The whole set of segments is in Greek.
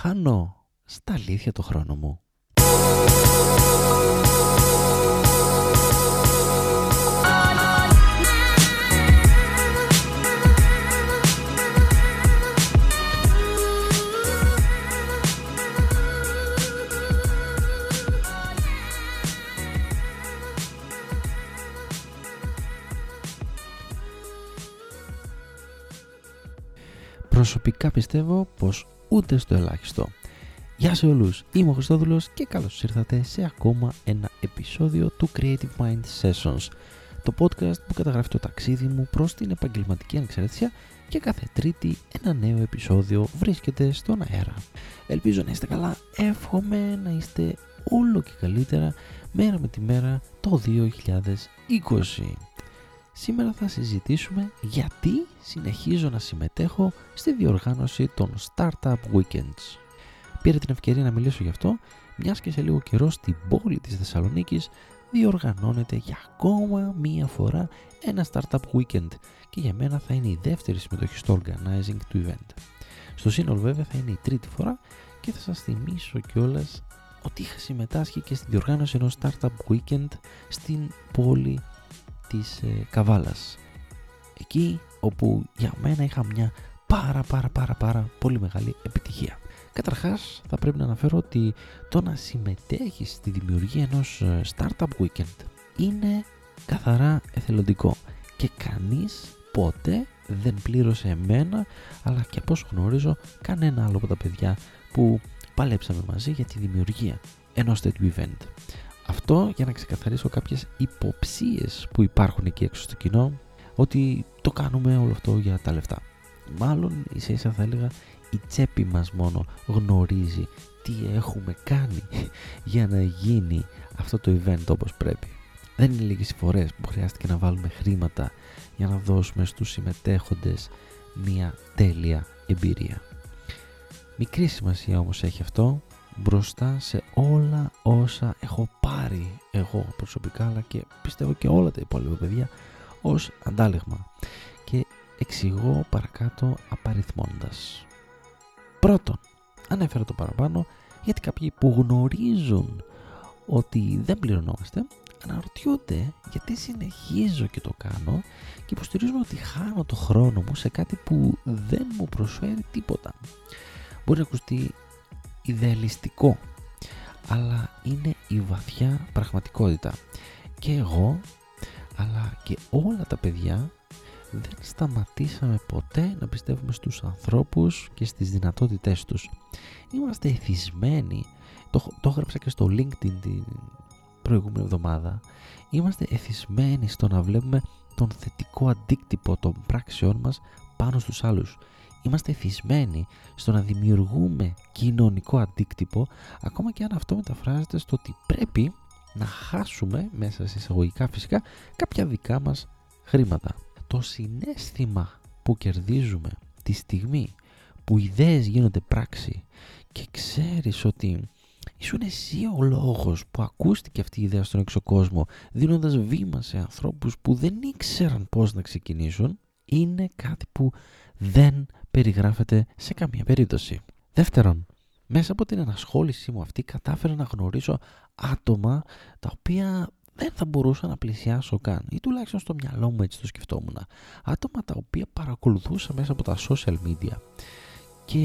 χάνω στα αλήθεια το χρόνο μου. Προσωπικά πιστεύω πως ούτε στο ελάχιστο. Γεια σε όλους, είμαι ο Χριστόδουλος και καλώς ήρθατε σε ακόμα ένα επεισόδιο του Creative Mind Sessions, το podcast που καταγράφει το ταξίδι μου προς την επαγγελματική ανεξαρτησία και κάθε τρίτη ένα νέο επεισόδιο βρίσκεται στον αέρα. Ελπίζω να είστε καλά, εύχομαι να είστε όλο και καλύτερα μέρα με τη μέρα το 2020. Σήμερα θα συζητήσουμε γιατί συνεχίζω να συμμετέχω στη διοργάνωση των Startup Weekends. Πήρα την ευκαιρία να μιλήσω γι' αυτό, μιας και σε λίγο καιρό στην πόλη της Θεσσαλονίκης διοργανώνεται για ακόμα μία φορά ένα Startup Weekend και για μένα θα είναι η δεύτερη συμμετοχή στο organizing του event. Στο σύνολο βέβαια θα είναι η τρίτη φορά και θα σας θυμίσω κιόλας ότι είχα συμμετάσχει και στη διοργάνωση ενός Startup Weekend στην πόλη της ε, Καβάλας. Εκεί όπου για μένα είχα μια πάρα πάρα πάρα πάρα πολύ μεγάλη επιτυχία. Καταρχάς θα πρέπει να αναφέρω ότι το να συμμετέχεις στη δημιουργία ενός ε, startup weekend είναι καθαρά εθελοντικό και κανείς ποτέ δεν πλήρωσε εμένα αλλά και από όσο γνωρίζω κανένα άλλο από τα παιδιά που παλέψαμε μαζί για τη δημιουργία ενός τέτοιου event. Αυτό για να ξεκαθαρίσω κάποιες υποψίες που υπάρχουν εκεί έξω στο κοινό ότι το κάνουμε όλο αυτό για τα λεφτά. Μάλλον ίσα ίσα θα έλεγα η τσέπη μας μόνο γνωρίζει τι έχουμε κάνει για να γίνει αυτό το event όπως πρέπει. Δεν είναι λίγες οι φορές που χρειάστηκε να βάλουμε χρήματα για να δώσουμε στους συμμετέχοντες μια τέλεια εμπειρία. Μικρή σημασία όμως έχει αυτό μπροστά σε όλα όσα έχω πάρει εγώ προσωπικά αλλά και πιστεύω και όλα τα υπόλοιπα παιδιά ως αντάλλαγμα και εξηγώ παρακάτω απαριθμώντας. Πρώτον, ανέφερα το παραπάνω γιατί κάποιοι που γνωρίζουν ότι δεν πληρωνόμαστε αναρωτιούνται γιατί συνεχίζω και το κάνω και υποστηρίζουν ότι χάνω το χρόνο μου σε κάτι που δεν μου προσφέρει τίποτα. Μπορεί να ακουστεί ιδεαλιστικό αλλά είναι η βαθιά πραγματικότητα. Και εγώ αλλά και όλα τα παιδιά δεν σταματήσαμε ποτέ να πιστεύουμε στους ανθρώπους και στις δυνατότητές τους. Είμαστε εθισμένοι. Το, το έγραψα και στο LinkedIn την προηγούμενη εβδομάδα. Είμαστε εθισμένοι στο να βλέπουμε τον θετικό αντίκτυπο των πράξεών μας πάνω στους άλλους είμαστε εθισμένοι στο να δημιουργούμε κοινωνικό αντίκτυπο ακόμα και αν αυτό μεταφράζεται στο ότι πρέπει να χάσουμε μέσα σε εισαγωγικά φυσικά κάποια δικά μας χρήματα. Το συνέστημα που κερδίζουμε τη στιγμή που ιδέες γίνονται πράξη και ξέρεις ότι ήσουν εσύ ο λόγος που ακούστηκε αυτή η ιδέα στον έξω κόσμο δίνοντας βήμα σε ανθρώπους που δεν ήξεραν πώς να ξεκινήσουν είναι κάτι που δεν περιγράφεται σε καμία περίπτωση. Δεύτερον, μέσα από την ενασχόλησή μου αυτή κατάφερα να γνωρίσω άτομα τα οποία δεν θα μπορούσα να πλησιάσω καν ή τουλάχιστον στο μυαλό μου έτσι το σκεφτόμουν. Άτομα τα οποία παρακολουθούσα μέσα από τα social media και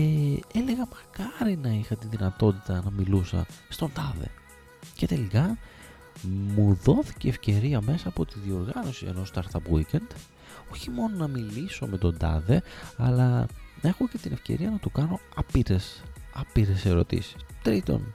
έλεγα μακάρι να είχα τη δυνατότητα να μιλούσα στον τάδε. Και τελικά μου δόθηκε ευκαιρία μέσα από τη διοργάνωση ενός Startup Weekend όχι μόνο να μιλήσω με τον τάδε αλλά να έχω και την ευκαιρία να του κάνω άπειρες, άπειρες ερωτήσεις. Τρίτον,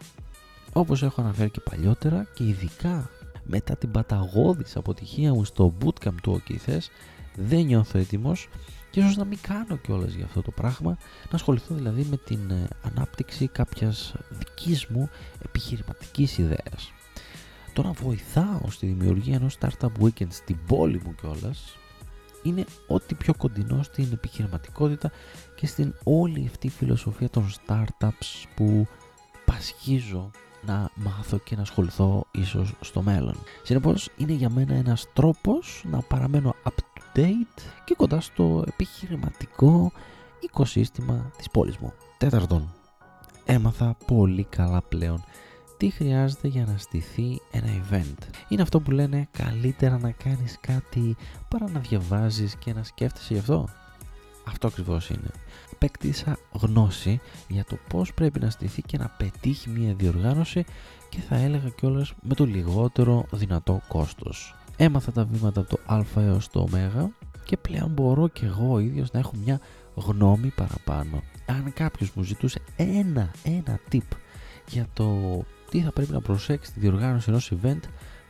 όπως έχω αναφέρει και παλιότερα και ειδικά μετά την παταγώδης αποτυχία μου στο bootcamp του ΟΚΙΘΕΣ δεν νιώθω έτοιμος και ίσως να μην κάνω κιόλας για αυτό το πράγμα να ασχοληθώ δηλαδή με την ε, ανάπτυξη κάποιας δικής μου επιχειρηματικής ιδέας. Το να βοηθάω στη δημιουργία ενός startup weekend στην πόλη μου κιόλας είναι ό,τι πιο κοντινό στην επιχειρηματικότητα και στην όλη αυτή φιλοσοφία των startups που πασχίζω να μάθω και να ασχοληθώ ίσως στο μέλλον. Συνεπώς είναι για μένα ένας τρόπος να παραμένω up to date και κοντά στο επιχειρηματικό οικοσύστημα της πόλης μου. Τέταρτον, έμαθα πολύ καλά πλέον τι χρειάζεται για να στηθεί ένα event. Είναι αυτό που λένε καλύτερα να κάνεις κάτι παρά να διαβάζεις και να σκέφτεσαι γι' αυτό. Αυτό ακριβώς είναι. Απέκτησα γνώση για το πώς πρέπει να στηθεί και να πετύχει μια διοργάνωση και θα έλεγα κιόλας με το λιγότερο δυνατό κόστος. Έμαθα τα βήματα από το α έως το ω και πλέον μπορώ κι εγώ ίδιος να έχω μια γνώμη παραπάνω. Αν κάποιος μου ζητούσε ένα, ένα tip για το τι θα πρέπει να προσέξει τη διοργάνωση ενός event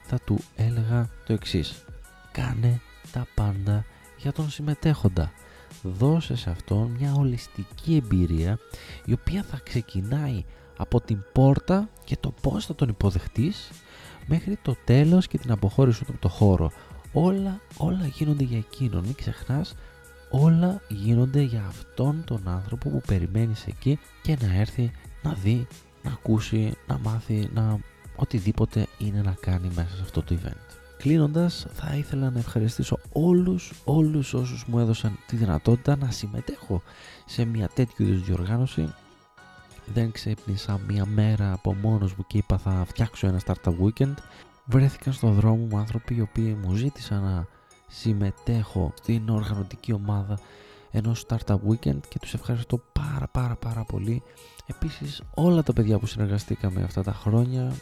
θα του έλεγα το εξής. Κάνε τα πάντα για τον συμμετέχοντα. Δώσε σε αυτόν μια ολιστική εμπειρία η οποία θα ξεκινάει από την πόρτα και το πώς θα τον υποδεχτείς μέχρι το τέλος και την αποχώρηση του από το χώρο. Όλα, όλα γίνονται για εκείνον. Μην ξεχνάς, όλα γίνονται για αυτόν τον άνθρωπο που περιμένεις εκεί και να έρθει να δει να ακούσει, να μάθει, να οτιδήποτε είναι να κάνει μέσα σε αυτό το event. Κλείνοντας, θα ήθελα να ευχαριστήσω όλους, όλους όσους μου έδωσαν τη δυνατότητα να συμμετέχω σε μια τέτοιου είδους διοργάνωση. Δεν ξύπνησα μια μέρα από μόνος μου και είπα θα φτιάξω ένα startup weekend. Βρέθηκαν στο δρόμο μου άνθρωποι οι οποίοι μου ζήτησαν να συμμετέχω στην οργανωτική ομάδα ενός startup weekend και τους ευχαριστώ πάρα πάρα πάρα πολύ. Επίσης όλα τα παιδιά που συνεργαστήκαμε αυτά τα χρόνια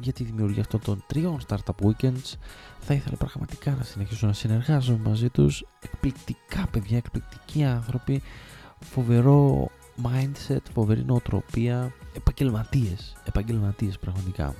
για τη δημιουργία αυτών των τριών startup weekends θα ήθελα πραγματικά να συνεχίσω να συνεργάζομαι μαζί τους. Εκπληκτικά παιδιά, εκπληκτικοί άνθρωποι φοβερό mindset, φοβερή νοοτροπία επαγγελματίες, επαγγελματίες πραγματικά.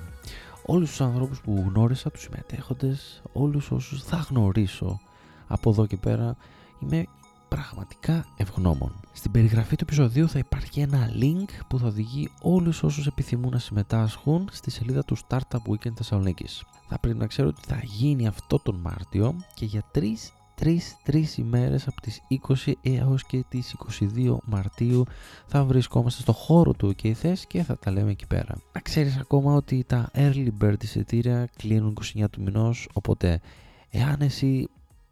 Όλους τους ανθρώπους που γνώρισα, τους συμμετέχοντες όλους όσους θα γνωρίσω από εδώ και πέρα είμαι πραγματικά ευγνώμων. Στην περιγραφή του επεισοδίου θα υπάρχει ένα link που θα οδηγεί όλους όσους επιθυμούν να συμμετάσχουν στη σελίδα του Startup Weekend Θεσσαλονίκης. Θα πρέπει να ξέρω ότι θα γίνει αυτό τον Μάρτιο και για τρεις τρεις, τρεις ημέρες από τις 20 έως και τις 22 Μαρτίου θα βρισκόμαστε στο χώρο του OK και θα τα λέμε εκεί πέρα. Να ξέρεις ακόμα ότι τα early bird εισιτήρια κλείνουν 29 του μηνός οπότε εάν εσύ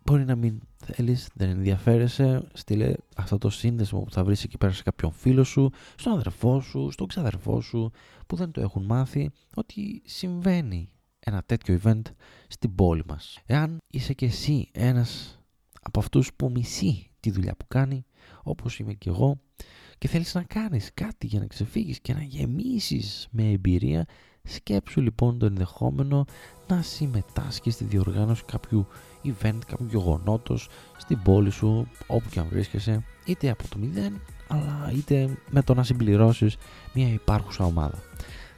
μπορεί να μην θέλεις, δεν ενδιαφέρεσαι, στείλε αυτό το σύνδεσμο που θα βρεις εκεί πέρα σε κάποιον φίλο σου, στον αδερφό σου, στον ξαδερφό σου, που δεν το έχουν μάθει, ότι συμβαίνει ένα τέτοιο event στην πόλη μας. Εάν είσαι και εσύ ένας από αυτούς που μισεί τη δουλειά που κάνει, όπως είμαι και εγώ, και θέλεις να κάνεις κάτι για να ξεφύγεις και να γεμίσεις με εμπειρία, σκέψου λοιπόν το ενδεχόμενο να συμμετάσχεις στη διοργάνωση κάποιου event, κάποιου γεγονότος στην πόλη σου, όπου και αν βρίσκεσαι, είτε από το μηδέν, αλλά είτε με το να συμπληρώσεις μια υπάρχουσα ομάδα.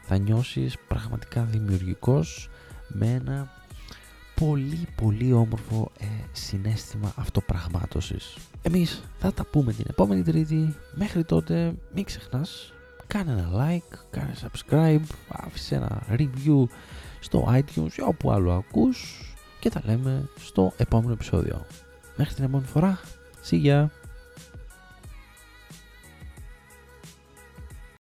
Θα νιώσεις πραγματικά δημιουργικός με ένα πολύ πολύ όμορφο ε, συνέστημα αυτοπραγμάτωσης. Εμείς θα τα πούμε την επόμενη τρίτη. Μέχρι τότε μην ξεχνάς, κάνε ένα like, κάνε subscribe, άφησε ένα review στο iTunes ή όπου άλλο ακούς και τα λέμε στο επόμενο επεισόδιο. Μέχρι την επόμενη φορά. See ya!